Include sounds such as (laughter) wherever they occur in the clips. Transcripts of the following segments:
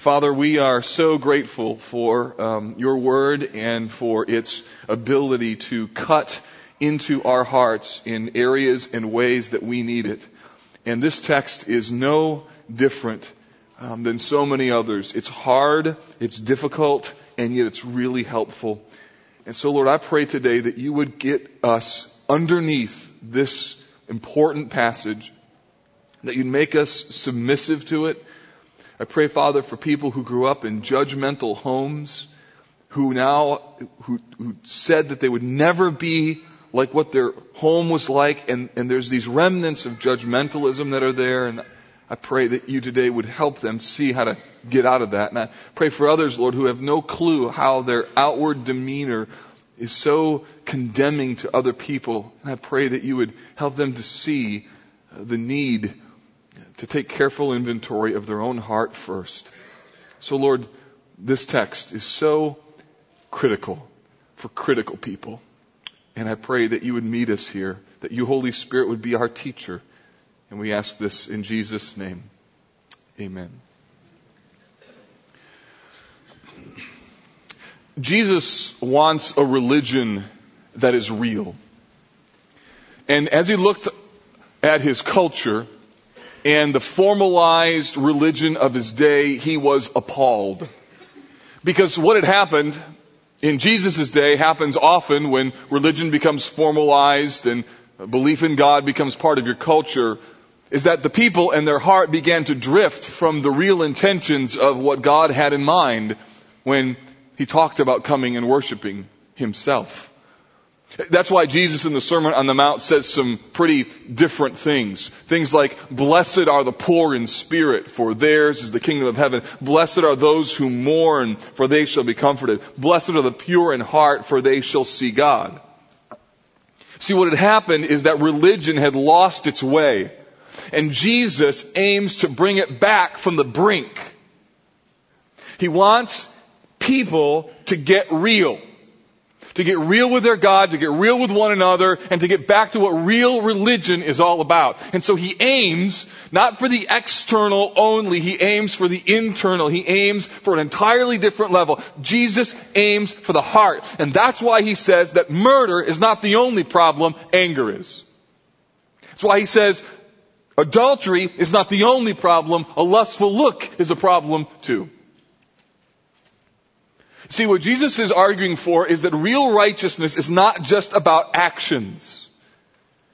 Father, we are so grateful for um, your word and for its ability to cut into our hearts in areas and ways that we need it. And this text is no different um, than so many others. It's hard, it's difficult, and yet it's really helpful. And so, Lord, I pray today that you would get us underneath this important passage, that you'd make us submissive to it I pray, Father, for people who grew up in judgmental homes, who now, who, who said that they would never be like what their home was like, and, and there's these remnants of judgmentalism that are there, and I pray that you today would help them see how to get out of that. And I pray for others, Lord, who have no clue how their outward demeanor is so condemning to other people. And I pray that you would help them to see the need to take careful inventory of their own heart first. So, Lord, this text is so critical for critical people. And I pray that you would meet us here, that you, Holy Spirit, would be our teacher. And we ask this in Jesus' name. Amen. Jesus wants a religion that is real. And as he looked at his culture, and the formalized religion of his day, he was appalled. Because what had happened in Jesus' day happens often when religion becomes formalized and belief in God becomes part of your culture, is that the people and their heart began to drift from the real intentions of what God had in mind when he talked about coming and worshiping himself. That's why Jesus in the Sermon on the Mount says some pretty different things. Things like, blessed are the poor in spirit, for theirs is the kingdom of heaven. Blessed are those who mourn, for they shall be comforted. Blessed are the pure in heart, for they shall see God. See, what had happened is that religion had lost its way. And Jesus aims to bring it back from the brink. He wants people to get real to get real with their God, to get real with one another, and to get back to what real religion is all about. And so he aims not for the external only, he aims for the internal. He aims for an entirely different level. Jesus aims for the heart. And that's why he says that murder is not the only problem, anger is. That's why he says adultery is not the only problem, a lustful look is a problem too. See, what Jesus is arguing for is that real righteousness is not just about actions.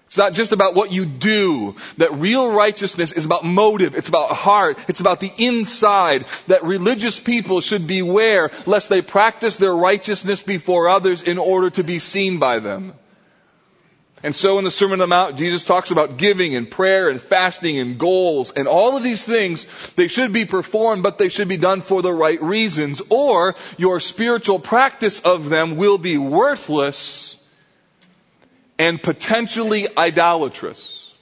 It's not just about what you do. That real righteousness is about motive. It's about heart. It's about the inside. That religious people should beware lest they practice their righteousness before others in order to be seen by them. And so in the Sermon on the Mount, Jesus talks about giving and prayer and fasting and goals and all of these things. They should be performed, but they should be done for the right reasons or your spiritual practice of them will be worthless and potentially idolatrous.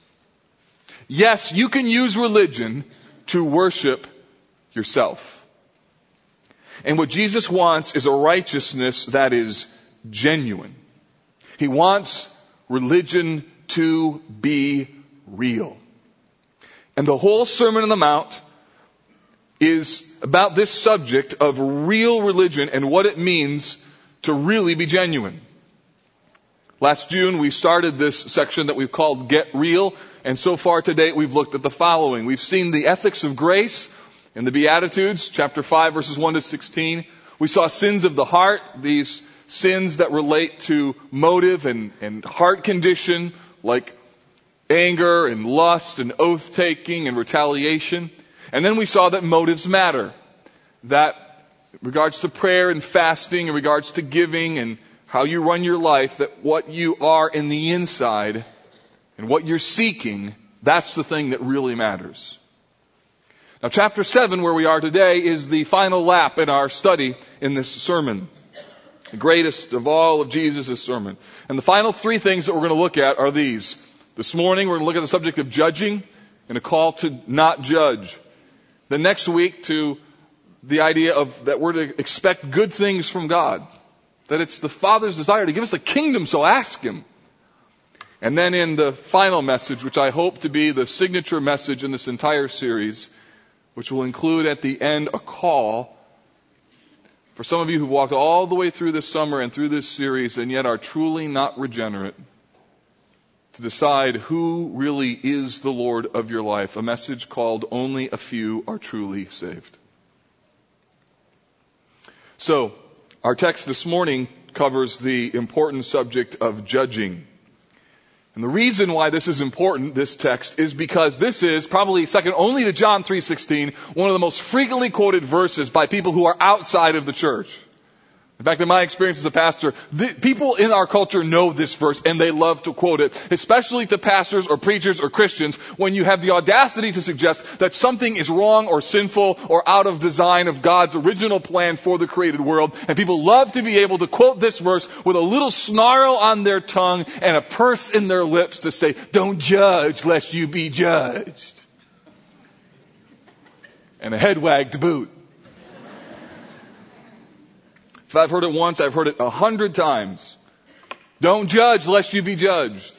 Yes, you can use religion to worship yourself. And what Jesus wants is a righteousness that is genuine. He wants religion to be real. And the whole Sermon on the Mount is about this subject of real religion and what it means to really be genuine. Last June we started this section that we've called Get Real, and so far to date we've looked at the following. We've seen the ethics of grace in the Beatitudes, chapter 5 verses 1 to 16. We saw sins of the heart, these sins that relate to motive and, and heart condition, like anger and lust and oath taking and retaliation. And then we saw that motives matter. That in regards to prayer and fasting, in regards to giving and how you run your life, that what you are in the inside and what you're seeking, that's the thing that really matters. Now chapter 7, where we are today, is the final lap in our study in this sermon the greatest of all of Jesus' sermon. And the final three things that we're going to look at are these. This morning we're going to look at the subject of judging and a call to not judge. The next week to the idea of that we're to expect good things from God. That it's the Father's desire to give us the kingdom, so ask Him. And then in the final message, which I hope to be the signature message in this entire series, which will include at the end a call for some of you who've walked all the way through this summer and through this series and yet are truly not regenerate to decide who really is the Lord of your life. A message called Only a Few Are Truly Saved. So, our text this morning covers the important subject of judging. And the reason why this is important, this text, is because this is probably second only to John 3.16, one of the most frequently quoted verses by people who are outside of the church. In fact, in my experience as a pastor, the, people in our culture know this verse and they love to quote it, especially to pastors or preachers or Christians when you have the audacity to suggest that something is wrong or sinful or out of design of God's original plan for the created world. And people love to be able to quote this verse with a little snarl on their tongue and a purse in their lips to say, don't judge lest you be judged. And a head wag to boot. If I've heard it once, I've heard it a hundred times. Don't judge lest you be judged.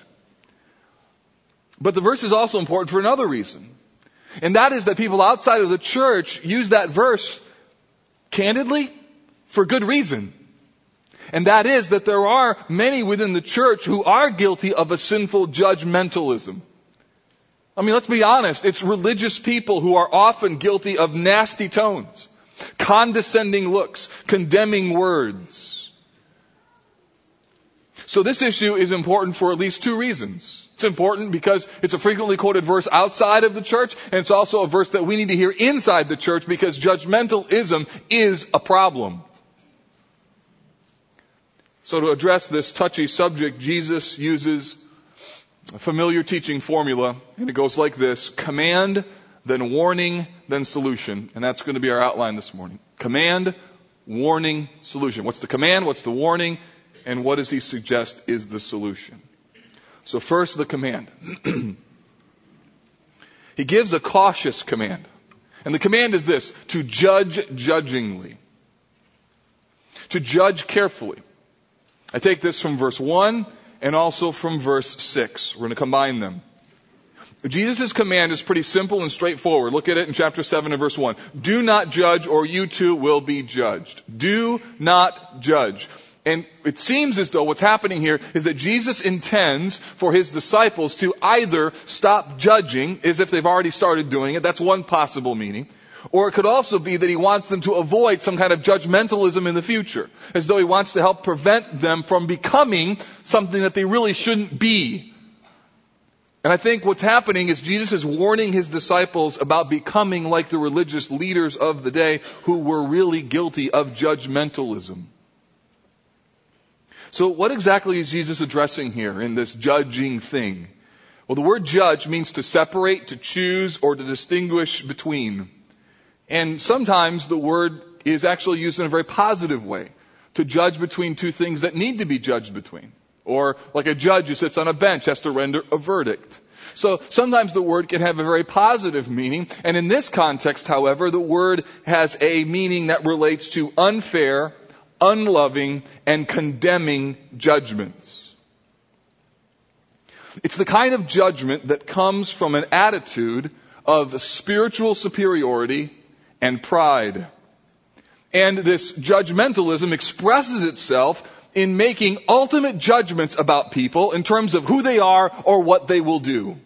But the verse is also important for another reason. And that is that people outside of the church use that verse candidly for good reason. And that is that there are many within the church who are guilty of a sinful judgmentalism. I mean, let's be honest. It's religious people who are often guilty of nasty tones condescending looks, condemning words. So this issue is important for at least two reasons. It's important because it's a frequently quoted verse outside of the church, and it's also a verse that we need to hear inside the church because judgmentalism is a problem. So to address this touchy subject, Jesus uses a familiar teaching formula, and it goes like this. Command, then warning, then solution. And that's going to be our outline this morning. Command, warning, solution. What's the command? What's the warning? And what does he suggest is the solution? So first, the command. (clears throat) he gives a cautious command. And the command is this, to judge judgingly. To judge carefully. I take this from verse 1 and also from verse 6. We're going to combine them. Jesus' command is pretty simple and straightforward. Look at it in chapter 7 and verse 1. Do not judge or you too will be judged. Do not judge. And it seems as though what's happening here is that Jesus intends for his disciples to either stop judging as if they've already started doing it. That's one possible meaning. Or it could also be that he wants them to avoid some kind of judgmentalism in the future. As though he wants to help prevent them from becoming something that they really shouldn't be. And I think what's happening is Jesus is warning his disciples about becoming like the religious leaders of the day who were really guilty of judgmentalism. So what exactly is Jesus addressing here in this judging thing? Well, the word judge means to separate, to choose, or to distinguish between. And sometimes the word is actually used in a very positive way. To judge between two things that need to be judged between. Or like a judge who sits on a bench has to render a verdict. So sometimes the word can have a very positive meaning, and in this context, however, the word has a meaning that relates to unfair, unloving, and condemning judgments. It's the kind of judgment that comes from an attitude of spiritual superiority and pride. And this judgmentalism expresses itself in making ultimate judgments about people in terms of who they are or what they will do.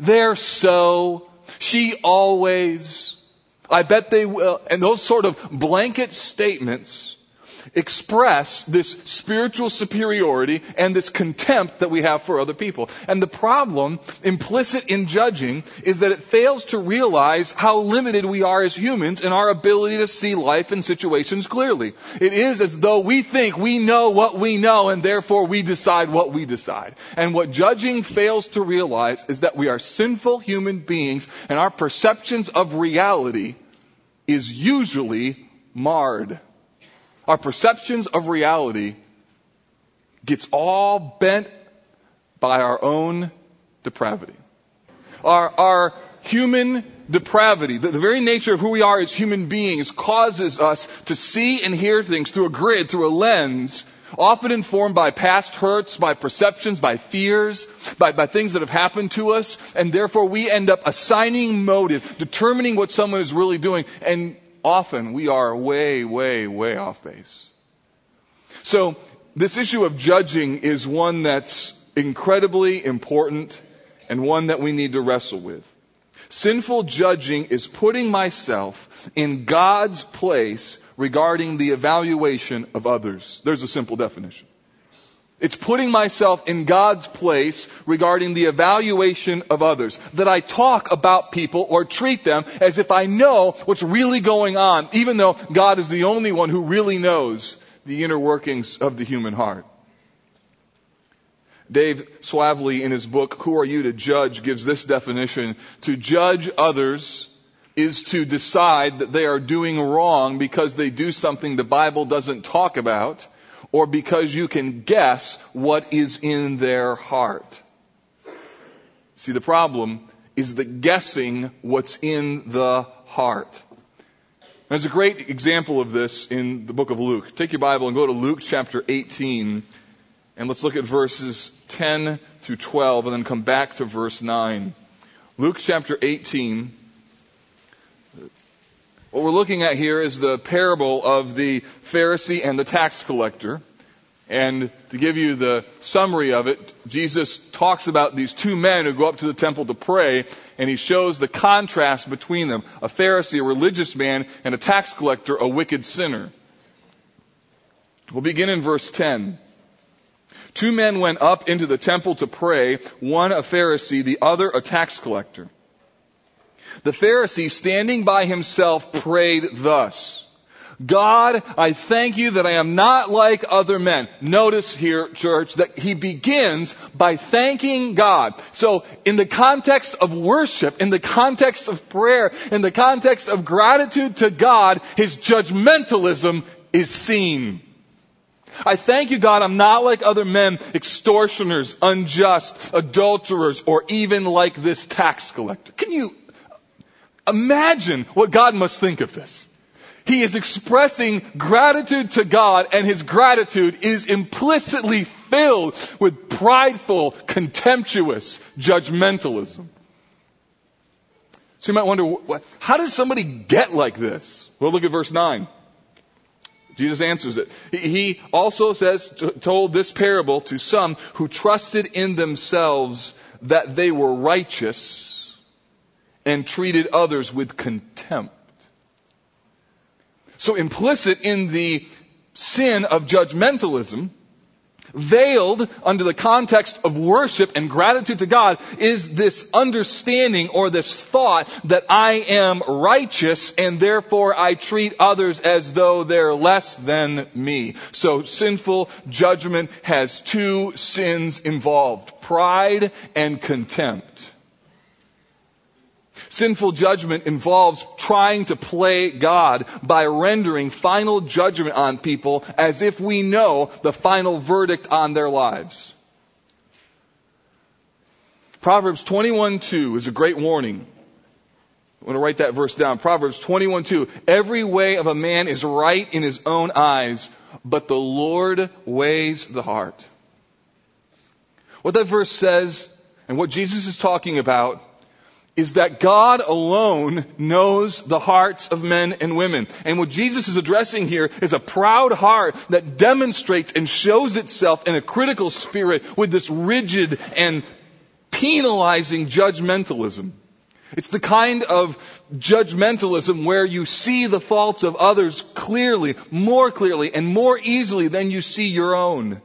They're so, she always, I bet they will, and those sort of blanket statements express this spiritual superiority and this contempt that we have for other people. And the problem implicit in judging is that it fails to realize how limited we are as humans in our ability to see life and situations clearly. It is as though we think we know what we know and therefore we decide what we decide. And what judging fails to realize is that we are sinful human beings and our perceptions of reality is usually marred our perceptions of reality gets all bent by our own depravity. Our, our human depravity, the, the, very nature of who we are as human beings causes us to see and hear things through a grid, through a lens often informed by past hurts, by perceptions, by fears, by, by things that have happened to us, and therefore we end up assigning motive, determining what someone is really doing, and often we are way, way, way off base. So, this issue of judging is one that's incredibly important and one that we need to wrestle with. Sinful judging is putting myself in God's place regarding the evaluation of others. There's a simple definition. It's putting myself in God's place regarding the evaluation of others. That I talk about people or treat them as if I know what's really going on, even though God is the only one who really knows the inner workings of the human heart. Dave Swavely in his book, Who Are You to Judge, gives this definition. To judge others is to decide that they are doing wrong because they do something the Bible doesn't talk about or because you can guess what is in their heart. See, the problem is the guessing what's in the heart. There's a great example of this in the book of Luke. Take your Bible and go to Luke chapter 18 and let's look at verses 10 through 12 and then come back to verse 9. Luke chapter 18. What we're looking at here is the parable of the Pharisee and the tax collector. And to give you the summary of it, Jesus talks about these two men who go up to the temple to pray, and he shows the contrast between them. A Pharisee, a religious man, and a tax collector, a wicked sinner. We'll begin in verse 10. Two men went up into the temple to pray, one a Pharisee, the other a tax collector. The Pharisee, standing by himself, prayed thus. God, I thank you that I am not like other men. Notice here, church, that he begins by thanking God. So, in the context of worship, in the context of prayer, in the context of gratitude to God, his judgmentalism is seen. I thank you, God, I'm not like other men, extortioners, unjust, adulterers, or even like this tax collector. Can you imagine what God must think of this? He is expressing gratitude to God and his gratitude is implicitly filled with prideful, contemptuous judgmentalism. So you might wonder, how does somebody get like this? Well, look at verse 9. Jesus answers it. He also says, told this parable to some who trusted in themselves that they were righteous and treated others with contempt. So implicit in the sin of judgmentalism veiled under the context of worship and gratitude to God is this understanding or this thought that I am righteous and therefore I treat others as though they're less than me. So sinful judgment has two sins involved, pride and contempt. Sinful judgment involves trying to play God by rendering final judgment on people as if we know the final verdict on their lives. Proverbs 21:2 is a great warning. I want to write that verse down. Proverbs 21:2. Every way of a man is right in his own eyes, but the Lord weighs the heart. What that verse says and what Jesus is talking about is that God alone knows the hearts of men and women. And what Jesus is addressing here is a proud heart that demonstrates and shows itself in a critical spirit with this rigid and penalizing judgmentalism. It's the kind of judgmentalism where you see the faults of others clearly, more clearly, and more easily than you see your own.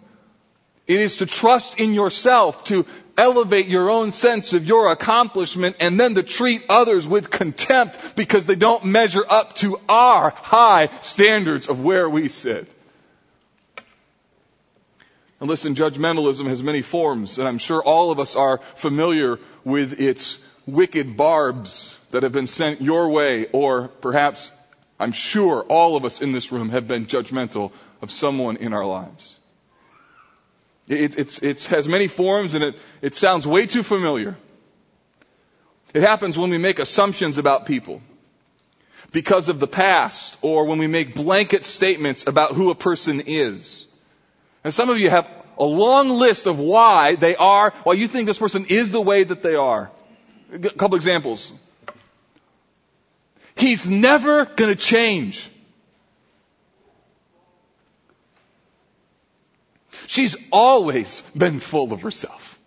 It is to trust in yourself, to elevate your own sense of your accomplishment, and then to treat others with contempt because they don't measure up to our high standards of where we sit. And listen, judgmentalism has many forms, and I'm sure all of us are familiar with its wicked barbs that have been sent your way, or perhaps I'm sure all of us in this room have been judgmental of someone in our lives. It, it has many forms and it, it sounds way too familiar. It happens when we make assumptions about people because of the past or when we make blanket statements about who a person is. And some of you have a long list of why they are, why you think this person is the way that they are. A couple examples. He's never gonna change. She's always been full of herself.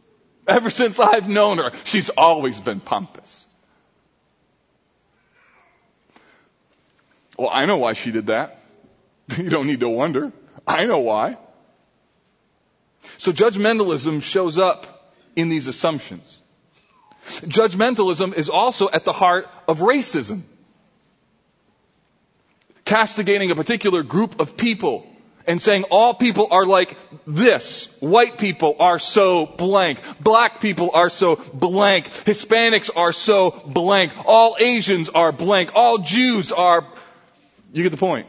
Ever since I've known her, she's always been pompous. Well, I know why she did that. (laughs) You don't need to wonder. I know why. So judgmentalism shows up in these assumptions. Judgmentalism is also at the heart of racism. Castigating a particular group of people and saying all people are like this. White people are so blank. Black people are so blank. Hispanics are so blank. All Asians are blank. All Jews are, you get the point.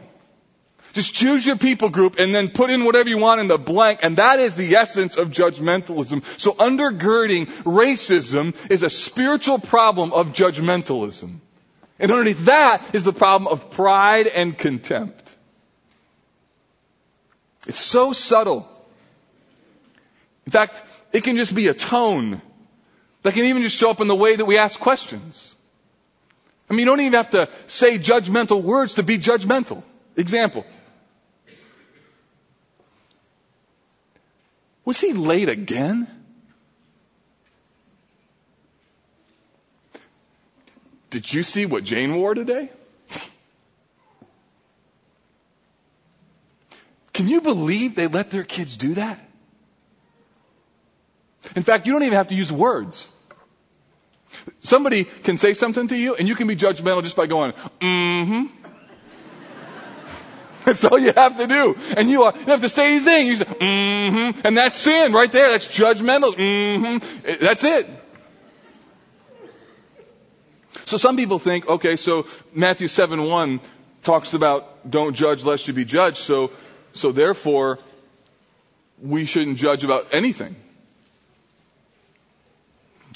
Just choose your people group and then put in whatever you want in the blank. And that is the essence of judgmentalism. So undergirding racism is a spiritual problem of judgmentalism. And underneath that is the problem of pride and contempt. It's so subtle. In fact, it can just be a tone that can even just show up in the way that we ask questions. I mean, you don't even have to say judgmental words to be judgmental. Example. Was he late again? Did you see what Jane wore today? Can you believe they let their kids do that? In fact, you don't even have to use words. Somebody can say something to you and you can be judgmental just by going, mm-hmm. (laughs) That's all you have to do. And you, are, you have to say anything. You say, mm-hmm. And that's sin right there. That's judgmental. Mm-hmm. That's it. So some people think, okay, so Matthew 7 1 talks about don't judge lest you be judged. So, so therefore, we shouldn't judge about anything.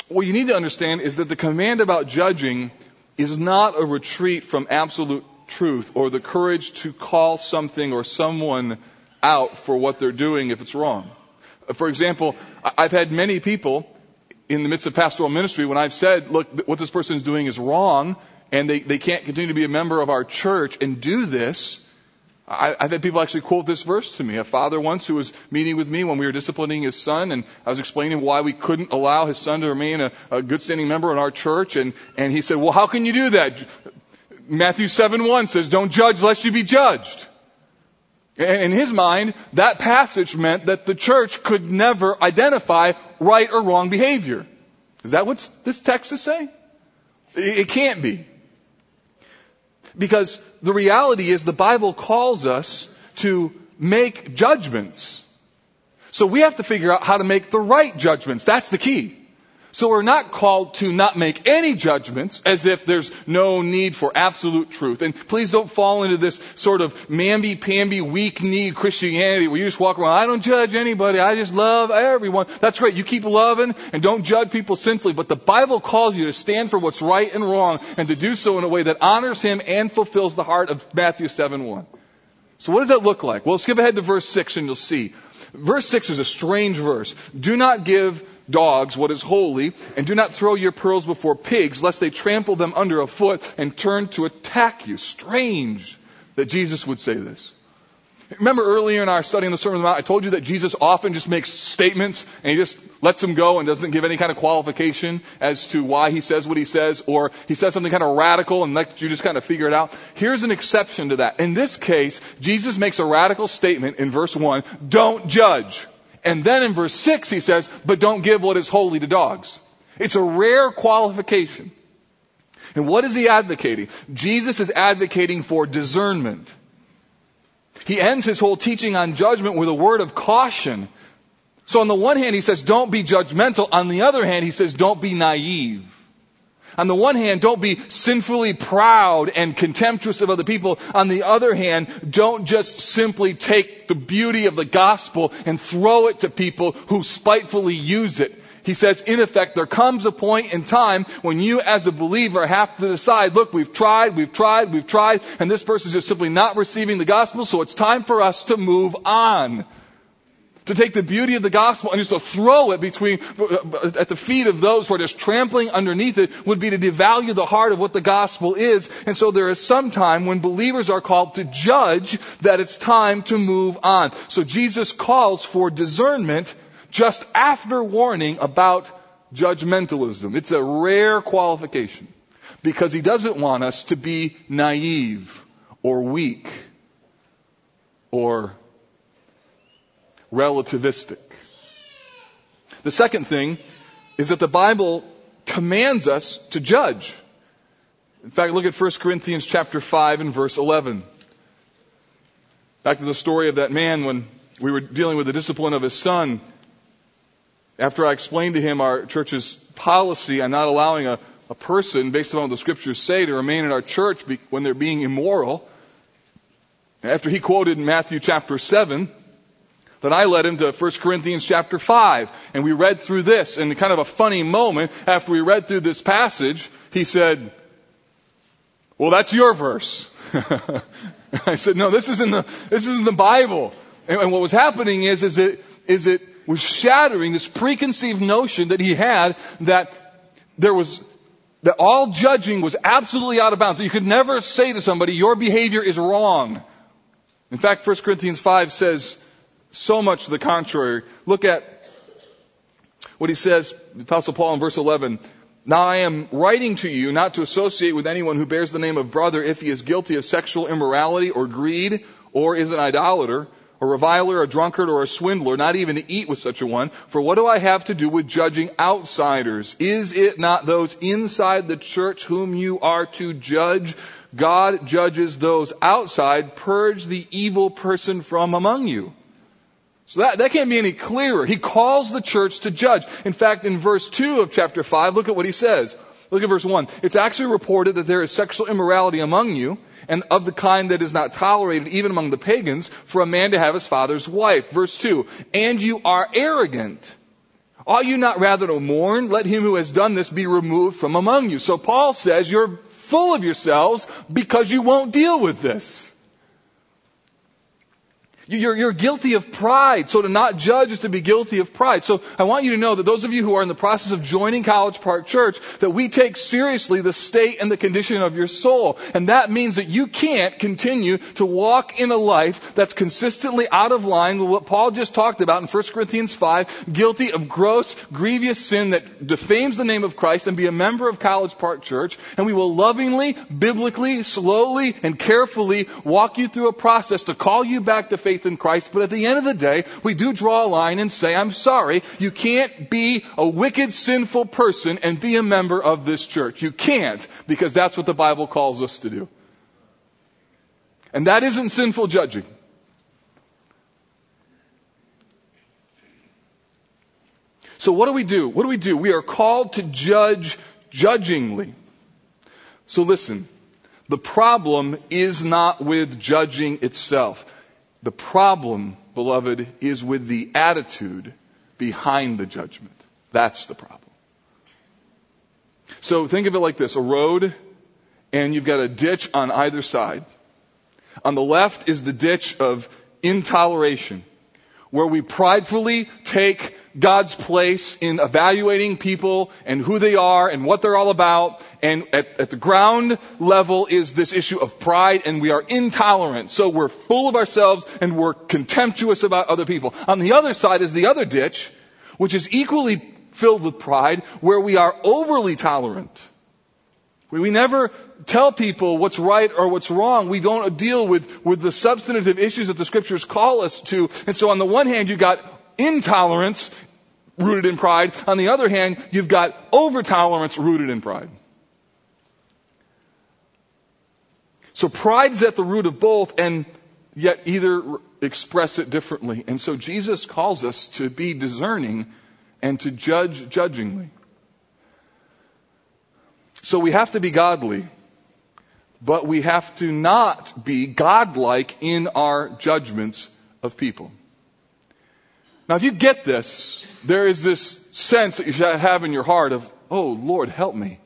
What you need to understand is that the command about judging is not a retreat from absolute truth or the courage to call something or someone out for what they're doing if it's wrong. Uh, for example, I've had many people in the midst of pastoral ministry when I've said, look, what this person is doing is wrong and they, they can't continue to be a member of our church and do this. I, I've had people actually quote this verse to me. A father once who was meeting with me when we were disciplining his son, and I was explaining why we couldn't allow his son to remain a, a good standing member in our church, and, and he said, well, how can you do that? Matthew 7 1 says, don't judge lest you be judged. And in his mind, that passage meant that the church could never identify right or wrong behavior. Is that what this text is saying? It can't be. Because the reality is the Bible calls us to make judgments. So we have to figure out how to make the right judgments. That's the key. So we're not called to not make any judgments as if there's no need for absolute truth. And please don't fall into this sort of mamby-pamby, weak-kneed Christianity where you just walk around, I don't judge anybody, I just love everyone. That's great. You keep loving and don't judge people sinfully, but the Bible calls you to stand for what's right and wrong and to do so in a way that honors Him and fulfills the heart of Matthew 7-1. So what does that look like? Well, skip ahead to verse 6 and you'll see. Verse 6 is a strange verse. Do not give dogs what is holy, and do not throw your pearls before pigs, lest they trample them under a foot and turn to attack you. Strange that Jesus would say this. Remember earlier in our study on the Sermon on the Mount, I told you that Jesus often just makes statements and he just lets them go and doesn't give any kind of qualification as to why he says what he says, or he says something kind of radical and lets you just kind of figure it out. Here's an exception to that. In this case, Jesus makes a radical statement in verse 1, don't judge. And then in verse 6 he says, but don't give what is holy to dogs. It's a rare qualification. And what is he advocating? Jesus is advocating for discernment. He ends his whole teaching on judgment with a word of caution. So on the one hand, he says, don't be judgmental. On the other hand, he says, don't be naive. On the one hand, don't be sinfully proud and contemptuous of other people. On the other hand, don't just simply take the beauty of the gospel and throw it to people who spitefully use it. He says, in effect, there comes a point in time when you as a believer have to decide, look, we've tried, we've tried, we've tried, and this person is just simply not receiving the gospel, so it's time for us to move on. To take the beauty of the gospel and just to throw it between, at the feet of those who are just trampling underneath it would be to devalue the heart of what the gospel is. And so there is some time when believers are called to judge that it's time to move on. So Jesus calls for discernment just after warning about judgmentalism. It's a rare qualification because he doesn't want us to be naive or weak or relativistic. The second thing is that the Bible commands us to judge. In fact, look at 1 Corinthians chapter 5 and verse 11. Back to the story of that man when we were dealing with the discipline of his son. After I explained to him our church's policy on not allowing a, a person, based on what the scriptures say, to remain in our church when they're being immoral, after he quoted in Matthew chapter 7, then I led him to 1 Corinthians chapter 5. And we read through this. And kind of a funny moment, after we read through this passage, he said, well, that's your verse. (laughs) I said, no, this is in the, this is in the Bible. And, and what was happening is, is it, is it was shattering this preconceived notion that he had that there was that all judging was absolutely out of bounds. You could never say to somebody, your behavior is wrong. In fact, 1 Corinthians 5 says so much to the contrary. Look at what he says, the Apostle Paul in verse 11. Now I am writing to you not to associate with anyone who bears the name of brother if he is guilty of sexual immorality or greed or is an idolater a reviler, a drunkard, or a swindler, not even to eat with such a one. For what do I have to do with judging outsiders? Is it not those inside the church whom you are to judge? God judges those outside. Purge the evil person from among you. So that, that can't be any clearer. He calls the church to judge. In fact, in verse 2 of chapter 5, look at what he says. Look at verse 1. It's actually reported that there is sexual immorality among you, and of the kind that is not tolerated even among the pagans, for a man to have his father's wife. Verse 2. And you are arrogant. Ought you not rather to mourn? Let him who has done this be removed from among you. So Paul says you're full of yourselves because you won't deal with this. You're, you're guilty of pride. So to not judge is to be guilty of pride. So I want you to know that those of you who are in the process of joining College Park Church, that we take seriously the state and the condition of your soul. And that means that you can't continue to walk in a life that's consistently out of line with what Paul just talked about in 1 Corinthians 5, guilty of gross, grievous sin that defames the name of Christ and be a member of College Park Church. And we will lovingly, biblically, slowly, and carefully walk you through a process to call you back to faith faith in Christ, but at the end of the day, we do draw a line and say, I'm sorry, you can't be a wicked, sinful person and be a member of this church. You can't, because that's what the Bible calls us to do. And that isn't sinful judging. So what do we do? What do we do? We are called to judge judgingly. So listen, the problem is not with judging itself. The problem, beloved, is with the attitude behind the judgment. That's the problem. So think of it like this a road, and you've got a ditch on either side. On the left is the ditch of intoleration, where we pridefully take God's place in evaluating people and who they are and what they're all about. And at, at, the ground level is this issue of pride and we are intolerant. So we're full of ourselves and we're contemptuous about other people. On the other side is the other ditch, which is equally filled with pride, where we are overly tolerant. We never tell people what's right or what's wrong. We don't deal with, with the substantive issues that the scriptures call us to. And so on the one hand, you've got intolerance rooted in pride. On the other hand, you've got over tolerance rooted in pride. So pride is at the root of both and yet either express it differently. And so Jesus calls us to be discerning and to judge judgingly. So we have to be godly, but we have to not be godlike in our judgments of people. Now, if you get this, there is this sense that you should have in your heart of, oh, Lord, help me.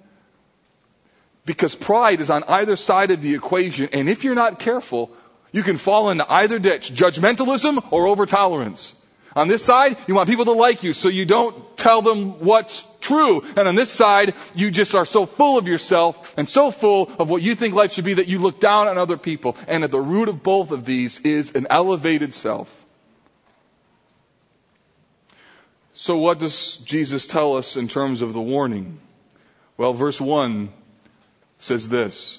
Because pride is on either side of the equation, and if you're not careful, you can fall into either ditch, judgmentalism or over tolerance. On this side, you want people to like you, so you don't tell them what's true. And on this side, you just are so full of yourself and so full of what you think life should be that you look down on other people. And at the root of both of these is an elevated self. So what does Jesus tell us in terms of the warning? Well, verse 1 says this.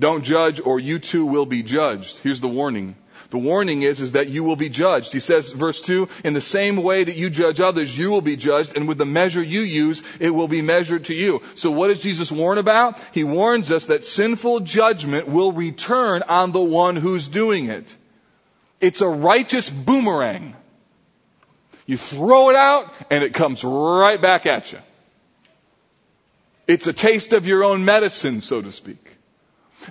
Don't judge or you too will be judged. Here's the warning. The warning is, is that you will be judged. He says, verse 2, in the same way that you judge others, you will be judged, and with the measure you use, it will be measured to you. So what does Jesus warn about? He warns us that sinful judgment will return on the one who's doing it. It's a righteous boomerang. You throw it out, and it comes right back at you. It's a taste of your own medicine, so to speak.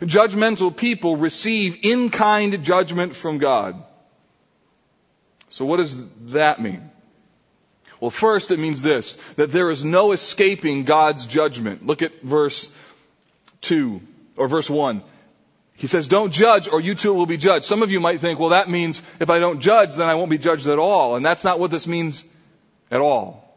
Judgmental people receive in kind judgment from God. So what does that mean? Well, first it means this, that there is no escaping God's judgment. Look at verse 2, or verse 1. He says, don't judge or you too will be judged. Some of you might think, well that means if I don't judge, then I won't be judged at all. And that's not what this means at all.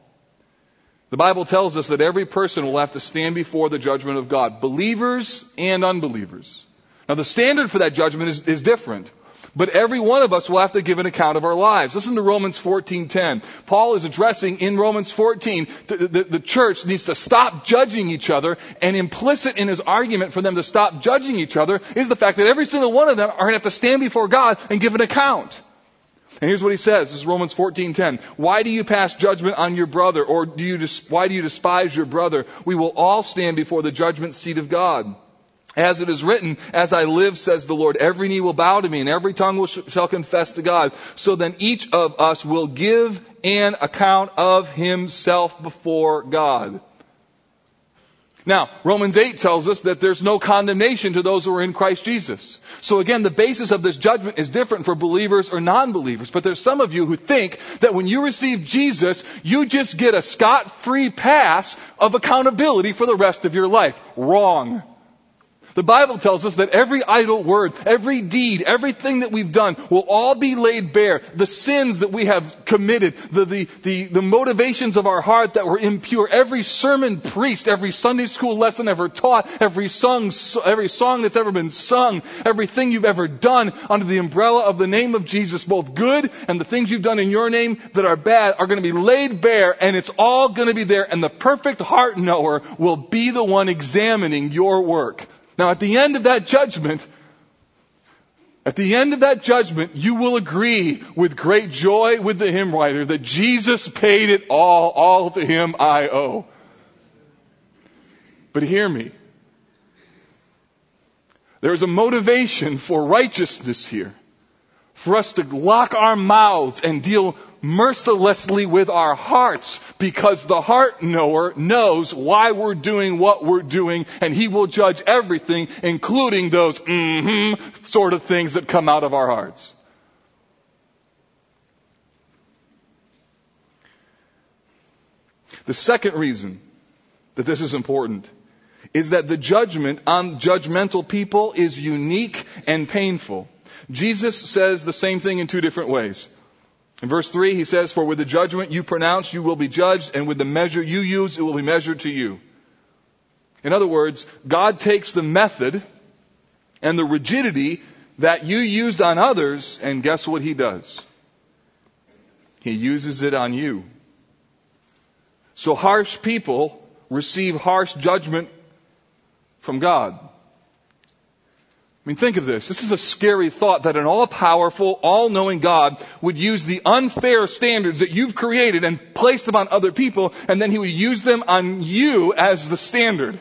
The Bible tells us that every person will have to stand before the judgment of God, believers and unbelievers. Now the standard for that judgment is, is different. But every one of us will have to give an account of our lives. Listen to Romans 14:10. Paul is addressing in Romans 14 the, the, the, church needs to stop judging each other, and implicit in his argument for them to stop judging each other is the fact that every single one of them are going to have to stand before God and give an account. And here's what he says. This is Romans 14:10. Why do you pass judgment on your brother or do you why do you despise your brother? We will all stand before the judgment seat of God. As it is written, as I live, says the Lord, every knee will bow to me and every tongue will, shall confess to God. So then each of us will give an account of himself before God. Now, Romans 8 tells us that there's no condemnation to those who are in Christ Jesus. So again, the basis of this judgment is different for believers or non-believers. But there's some of you who think that when you receive Jesus, you just get a scot-free pass of accountability for the rest of your life. Wrong. The Bible tells us that every idle word, every deed, everything that we've done will all be laid bare. The sins that we have committed, the, the, the, the motivations of our heart that were impure, every sermon preached, every Sunday school lesson ever taught, every song, every song that's ever been sung, everything you've ever done under the umbrella of the name of Jesus, both good and the things you've done in your name that are bad are going to be laid bare and it's all going to be there and the perfect heart knower will be the one examining your work. Now at the end of that judgment, at the end of that judgment, you will agree with great joy with the hymn writer that Jesus paid it all, all to him I owe. But hear me. There is a motivation for righteousness here. For us to lock our mouths and deal mercilessly with our hearts because the heart knower knows why we're doing what we're doing and he will judge everything, including those mm-hmm sort of things that come out of our hearts. The second reason that this is important is that the judgment on judgmental people is unique and painful. Jesus says the same thing in two different ways. In verse 3, he says, For with the judgment you pronounce, you will be judged, and with the measure you use, it will be measured to you. In other words, God takes the method and the rigidity that you used on others, and guess what he does? He uses it on you. So harsh people receive harsh judgment from God. I mean, think of this. This is a scary thought that an all-powerful, all-knowing God would use the unfair standards that you've created and placed them on other people, and then He would use them on you as the standard.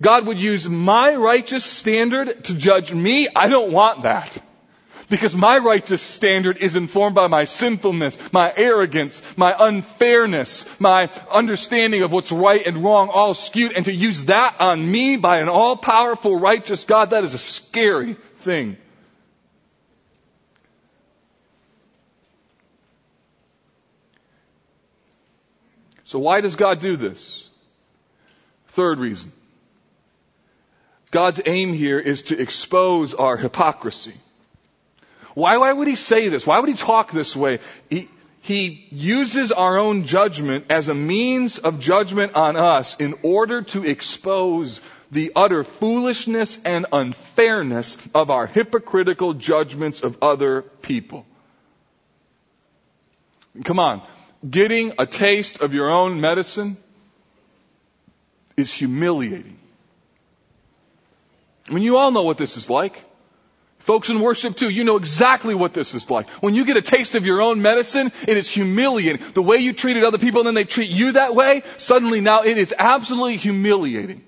God would use my righteous standard to judge me. I don't want that. Because my righteous standard is informed by my sinfulness, my arrogance, my unfairness, my understanding of what's right and wrong all skewed. And to use that on me by an all powerful righteous God, that is a scary thing. So why does God do this? Third reason. God's aim here is to expose our hypocrisy. Why, why would he say this? Why would he talk this way? He, he uses our own judgment as a means of judgment on us in order to expose the utter foolishness and unfairness of our hypocritical judgments of other people. Come on. Getting a taste of your own medicine is humiliating. I mean, you all know what this is like. Folks in worship too, you know exactly what this is like. When you get a taste of your own medicine, it is humiliating. The way you treated other people and then they treat you that way, suddenly now it is absolutely humiliating.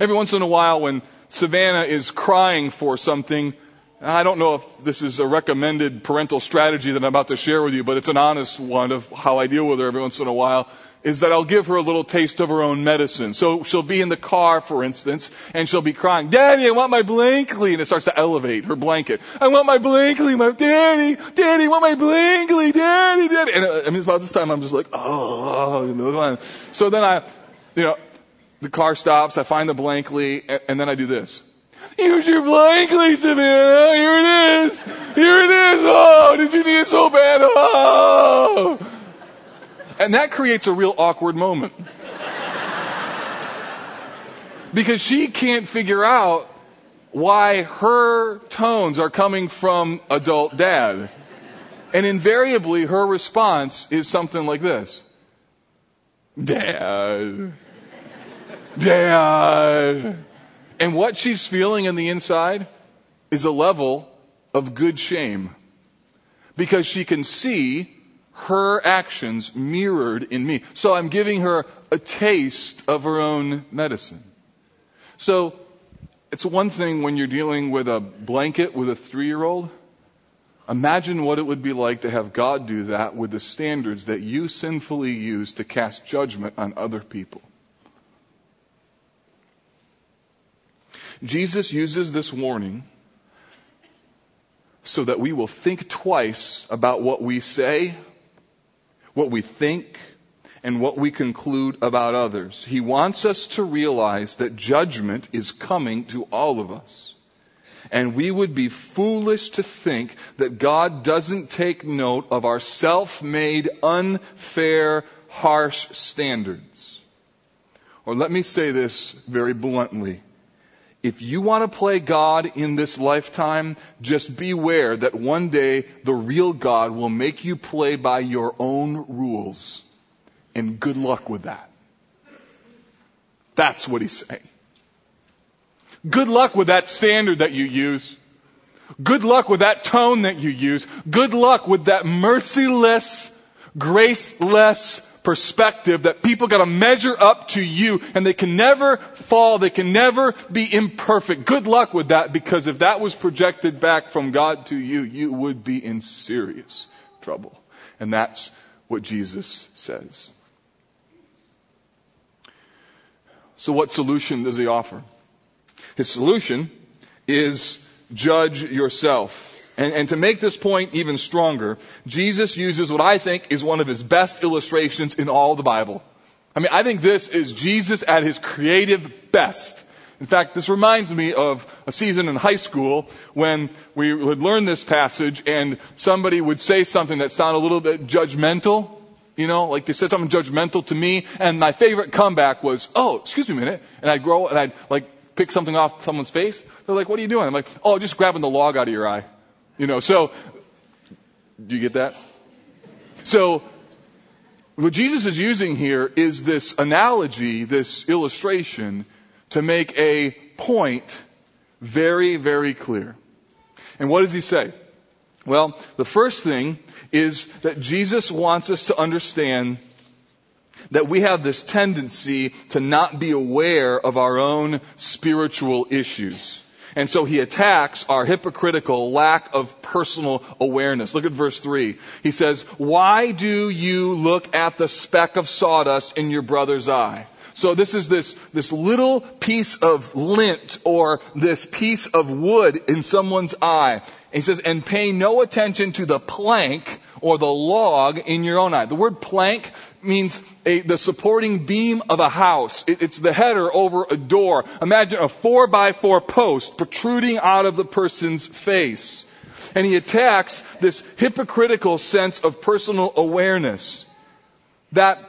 Every once in a while when Savannah is crying for something, I don't know if this is a recommended parental strategy that I'm about to share with you, but it's an honest one of how I deal with her every once in a while is that I'll give her a little taste of her own medicine. So she'll be in the car, for instance, and she'll be crying, Daddy, I want my blankly. And it starts to elevate her blanket. I want my blankly, my daddy, daddy, I want my blankly, daddy, daddy. And uh, I mean, about this time I'm just like, oh, you know. So then I, you know, the car stops, I find the blankly, and then I do this. Here's your blankly, Savannah. Here it is. Here it is. Oh, did you need it so bad? Oh. And that creates a real awkward moment. because she can't figure out why her tones are coming from adult dad. And invariably her response is something like this. Dad. Dad. And what she's feeling in the inside is a level of good shame. Because she can see her actions mirrored in me. So I'm giving her a taste of her own medicine. So it's one thing when you're dealing with a blanket with a three year old. Imagine what it would be like to have God do that with the standards that you sinfully use to cast judgment on other people. Jesus uses this warning so that we will think twice about what we say what we think, and what we conclude about others. He wants us to realize that judgment is coming to all of us. And we would be foolish to think that God doesn't take note of our self-made, unfair, harsh standards. Or let me say this very bluntly. If you want to play God in this lifetime, just beware that one day the real God will make you play by your own rules. And good luck with that. That's what he's saying. Good luck with that standard that you use. Good luck with that tone that you use. Good luck with that merciless, graceless perspective that people got to measure up to you and they can never fall. They can never be imperfect. Good luck with that because if that was projected back from God to you, you would be in serious trouble. And that's what Jesus says. So what solution does he offer? His solution is judge yourself. And, and, to make this point even stronger, Jesus uses what I think is one of his best illustrations in all the Bible. I mean, I think this is Jesus at his creative best. In fact, this reminds me of a season in high school when we would learn this passage and somebody would say something that sounded a little bit judgmental. You know, like they said something judgmental to me and my favorite comeback was, oh, excuse me a minute. And I'd grow and I'd like pick something off someone's face. They're like, what are you doing? I'm like, oh, just grabbing the log out of your eye. You know, so, do you get that? So, what Jesus is using here is this analogy, this illustration, to make a point very, very clear. And what does he say? Well, the first thing is that Jesus wants us to understand that we have this tendency to not be aware of our own spiritual issues. And so he attacks our hypocritical lack of personal awareness. Look at verse 3. He says, Why do you look at the speck of sawdust in your brother's eye? So this is this, this little piece of lint or this piece of wood in someone's eye. And he says, and pay no attention to the plank or the log in your own eye. The word plank means a, the supporting beam of a house. It, it's the header over a door. Imagine a four by four post protruding out of the person's face. And he attacks this hypocritical sense of personal awareness. That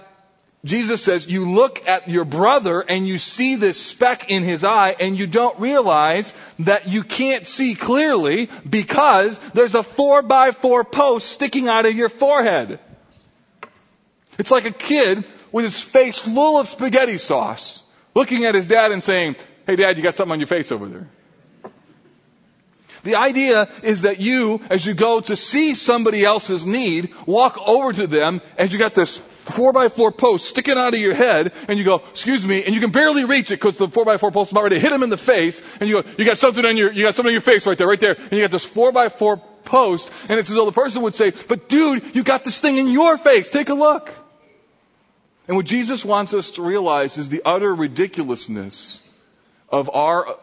Jesus says you look at your brother and you see this speck in his eye and you don't realize that you can't see clearly because there's a four by four post sticking out of your forehead. It's like a kid with his face full of spaghetti sauce looking at his dad and saying, Hey dad, you got something on your face over there. The idea is that you, as you go to see somebody else's need, walk over to them and you got this four by four post sticking out of your head and you go, excuse me, and you can barely reach it because the four by four post is about ready to hit him in the face and you go, you got something on your, you got something on your face right there, right there, and you got this four by four post and it's as though the person would say, but dude, you got this thing in your face, take a look. And what Jesus wants us to realize is the utter ridiculousness of our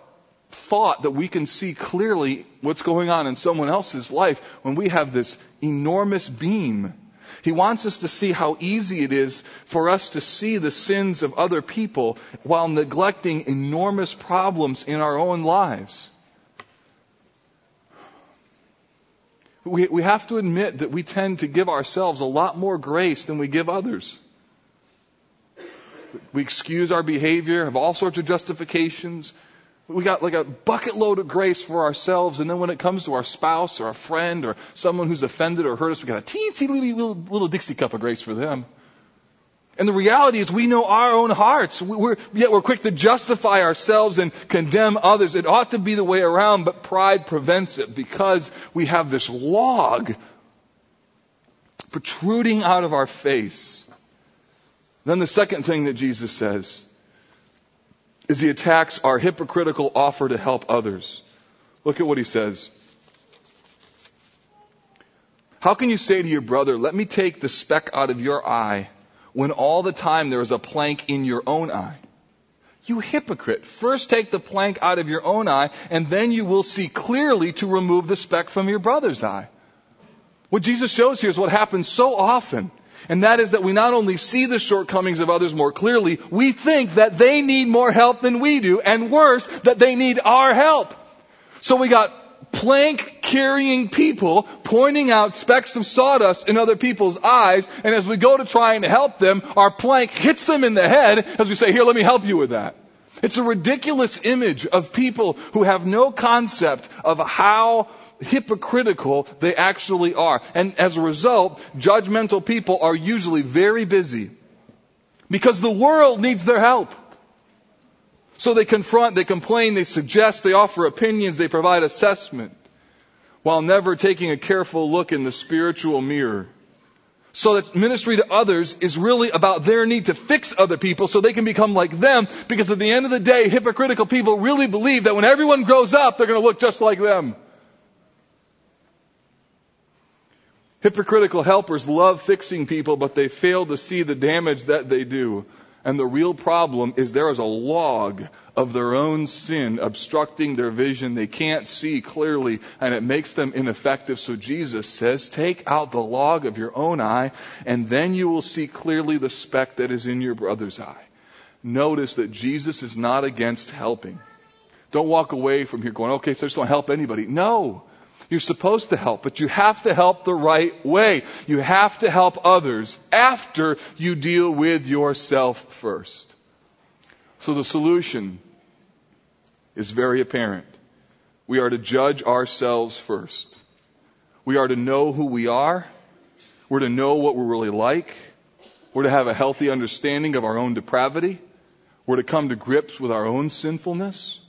thought that we can see clearly what's going on in someone else's life when we have this enormous beam. He wants us to see how easy it is for us to see the sins of other people while neglecting enormous problems in our own lives. We, we have to admit that we tend to give ourselves a lot more grace than we give others. We excuse our behavior, have all sorts of justifications. We got like a bucket load of grace for ourselves, and then when it comes to our spouse or a friend or someone who's offended or hurt us, we got a teensy little, little Dixie cup of grace for them. And the reality is we know our own hearts. We're, yet we're quick to justify ourselves and condemn others. It ought to be the way around, but pride prevents it because we have this log protruding out of our face. Then the second thing that Jesus says is he attacks our hypocritical offer to help others. Look at what he says. How can you say to your brother, let me take the speck out of your eye when all the time there is a plank in your own eye? You hypocrite. First take the plank out of your own eye and then you will see clearly to remove the speck from your brother's eye. What Jesus shows here is what happens so often and that is that we not only see the shortcomings of others more clearly, we think that they need more help than we do, and worse, that they need our help. So we got plank carrying people pointing out specks of sawdust in other people's eyes, and as we go to try and help them, our plank hits them in the head as we say, here, let me help you with that. It's a ridiculous image of people who have no concept of how hypocritical they actually are. And as a result, judgmental people are usually very busy because the world needs their help. So they confront, they complain, they suggest, they offer opinions, they provide assessment while never taking a careful look in the spiritual mirror. So that ministry to others is really about their need to fix other people so they can become like them because at the end of the day, hypocritical people really believe that when everyone grows up, they're going to look just like them. Hypocritical helpers love fixing people, but they fail to see the damage that they do. And the real problem is there is a log of their own sin obstructing their vision. They can't see clearly and it makes them ineffective. So Jesus says, take out the log of your own eye and then you will see clearly the speck that is in your brother's eye. Notice that Jesus is not against helping. Don't walk away from here going, okay, so just don't help anybody. No. You're supposed to help, but you have to help the right way. You have to help others after you deal with yourself first. So the solution is very apparent. We are to judge ourselves first. We are to know who we are. We're to know what we're really like. We're to have a healthy understanding of our own depravity. We're to come to grips with our own sinfulness.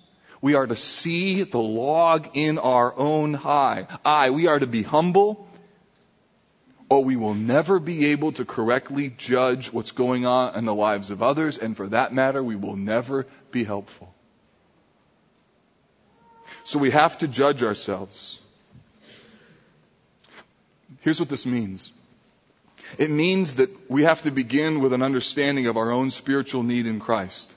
We are to see the log in our own eye. eye. We are to be humble, or we will never be able to correctly judge what's going on in the lives of others, and for that matter, we will never be helpful. So we have to judge ourselves. Here's what this means. It means that we have to begin with an understanding of our own spiritual need in Christ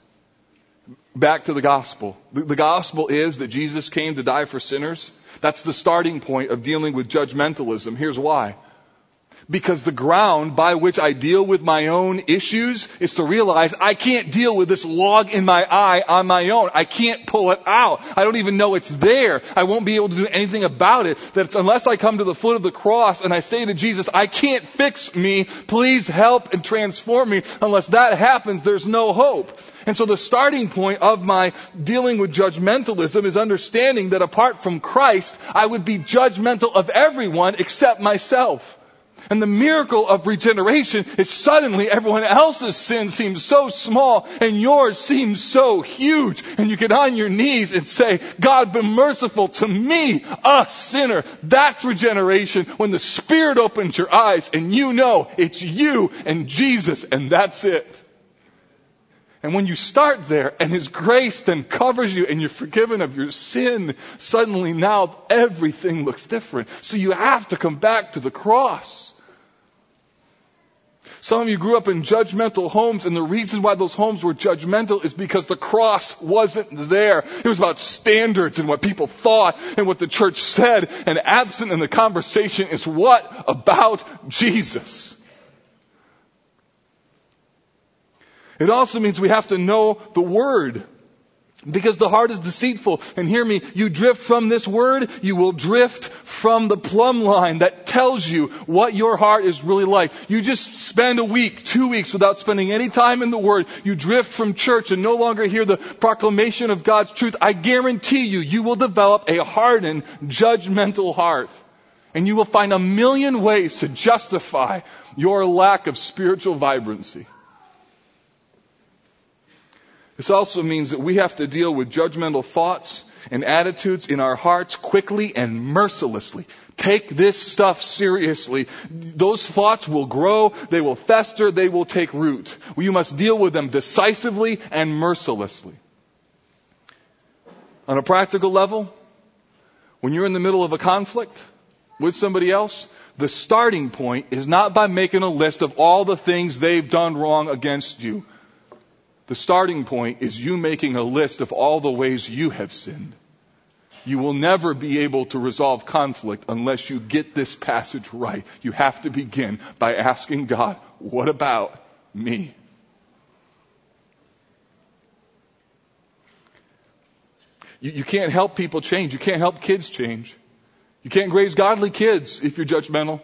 back to the gospel. The, gospel is that Jesus came to die for sinners. That's the starting point of dealing with judgmentalism. Here's why. Because the ground by which I deal with my own issues is to realize I can't deal with this log in my eye on my own. I can't pull it out. I don't even know it's there. I won't be able to do anything about it. That unless I come to the foot of the cross and I say to Jesus, I can't fix me. Please help and transform me. Unless that happens, there's no hope. And so the starting point of my dealing with judgmentalism is understanding that apart from Christ, I would be judgmental of everyone except myself. And the miracle of regeneration is suddenly everyone else's sin seems so small and yours seems so huge. And you get on your knees and say, God be merciful to me, a sinner. That's regeneration when the Spirit opens your eyes and you know it's you and Jesus and that's it. And when you start there and His grace then covers you and you're forgiven of your sin, suddenly now everything looks different. So you have to come back to the cross. Some of you grew up in judgmental homes and the reason why those homes were judgmental is because the cross wasn't there. It was about standards and what people thought and what the church said and absent in the conversation is what about Jesus? It also means we have to know the Word. Because the heart is deceitful. And hear me, you drift from this word, you will drift from the plumb line that tells you what your heart is really like. You just spend a week, two weeks without spending any time in the word. You drift from church and no longer hear the proclamation of God's truth. I guarantee you, you will develop a hardened, judgmental heart. And you will find a million ways to justify your lack of spiritual vibrancy. This also means that we have to deal with judgmental thoughts and attitudes in our hearts quickly and mercilessly. Take this stuff seriously. Those thoughts will grow, they will fester, they will take root. You must deal with them decisively and mercilessly. On a practical level, when you're in the middle of a conflict with somebody else, the starting point is not by making a list of all the things they've done wrong against you. The starting point is you making a list of all the ways you have sinned. You will never be able to resolve conflict unless you get this passage right. You have to begin by asking God, what about me? You, you, can't help people change. You can't help kids change. You can't raise godly kids if you're judgmental.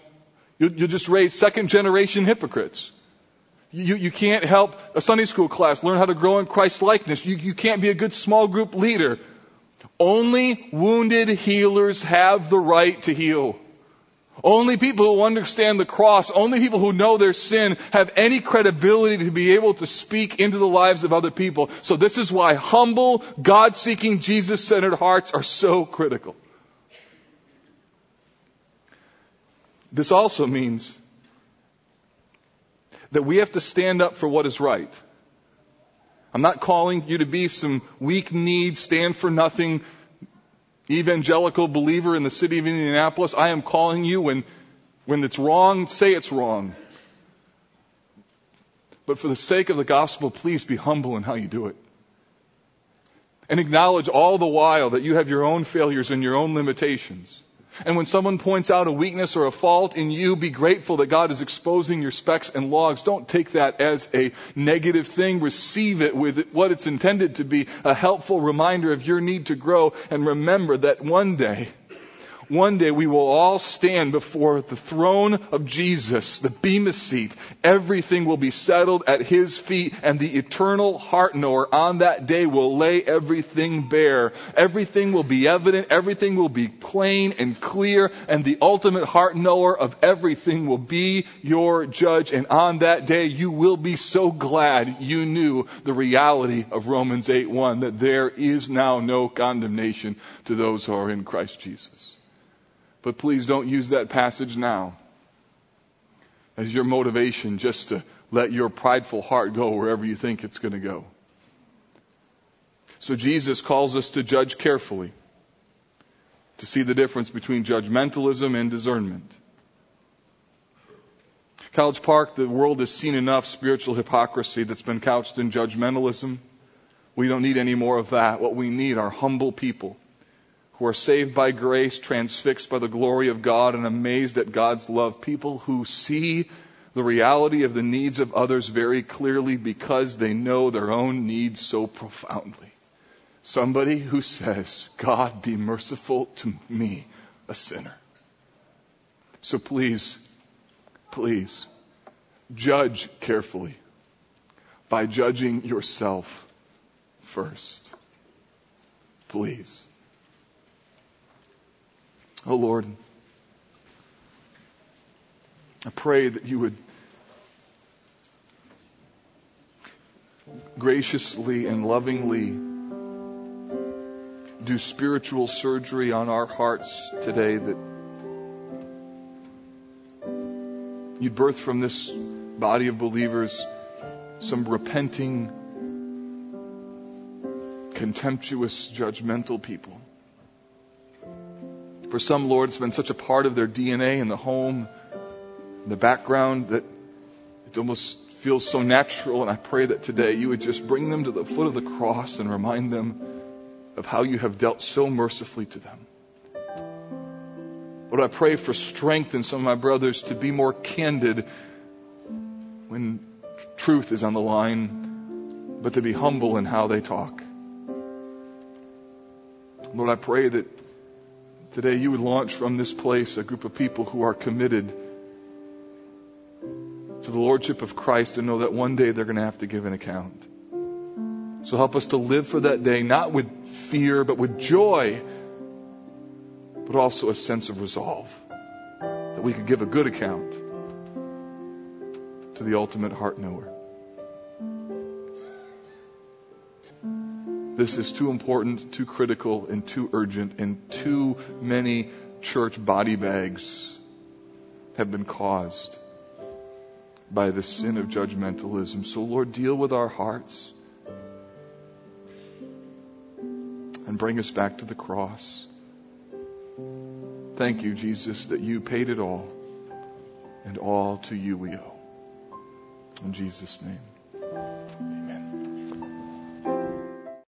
You'll, you'll just raise second generation hypocrites. You, you can't help a Sunday school class learn how to grow in Christ likeness. You, you can't be a good small group leader. Only wounded healers have the right to heal. Only people who understand the cross, only people who know their sin have any credibility to be able to speak into the lives of other people. So this is why humble, God-seeking, Jesus-centered hearts are so critical. This also means that we have to stand up for what is right. I'm not calling you to be some weak need, stand for nothing evangelical believer in the city of Indianapolis. I am calling you when, when it's wrong, say it's wrong. But for the sake of the gospel, please be humble in how you do it. And acknowledge all the while that you have your own failures and your own limitations. And when someone points out a weakness or a fault in you, be grateful that God is exposing your specks and logs. Don't take that as a negative thing. Receive it with what it's intended to be, a helpful reminder of your need to grow. And remember that one day, one day we will all stand before the throne of Jesus, the Bema seat. Everything will be settled at His feet and the eternal heart knower on that day will lay everything bare. Everything will be evident. Everything will be plain and clear and the ultimate heart knower of everything will be your judge. And on that day you will be so glad you knew the reality of Romans 8-1 that there is now no condemnation to those who are in Christ Jesus. But please don't use that passage now as your motivation just to let your prideful heart go wherever you think it's going to go. So Jesus calls us to judge carefully, to see the difference between judgmentalism and discernment. College Park, the world has seen enough spiritual hypocrisy that's been couched in judgmentalism. We don't need any more of that. What we need are humble people who are saved by grace, transfixed by the glory of God, and amazed at God's love. People who see the reality of the needs of others very clearly because they know their own needs so profoundly. Somebody who says, God, be merciful to me, a sinner. So please, please, judge carefully by judging yourself first. Please. Oh Lord, I pray that you would graciously and lovingly do spiritual surgery on our hearts today that you'd birth from this body of believers some repenting, contemptuous, judgmental people. For some, Lord, it's been such a part of their DNA in the home, in the background, that it almost feels so natural. And I pray that today you would just bring them to the foot of the cross and remind them of how you have dealt so mercifully to them. Lord, I pray for strength in some of my brothers to be more candid when truth is on the line, but to be humble in how they talk. Lord, I pray that Today, you would launch from this place a group of people who are committed to the Lordship of Christ and know that one day they're going to have to give an account. So help us to live for that day, not with fear, but with joy, but also a sense of resolve that we could give a good account to the ultimate heart knower. This is too important, too critical, and too urgent, and too many church body bags have been caused by the sin of judgmentalism. So, Lord, deal with our hearts and bring us back to the cross. Thank you, Jesus, that you paid it all, and all to you we owe. In Jesus' name.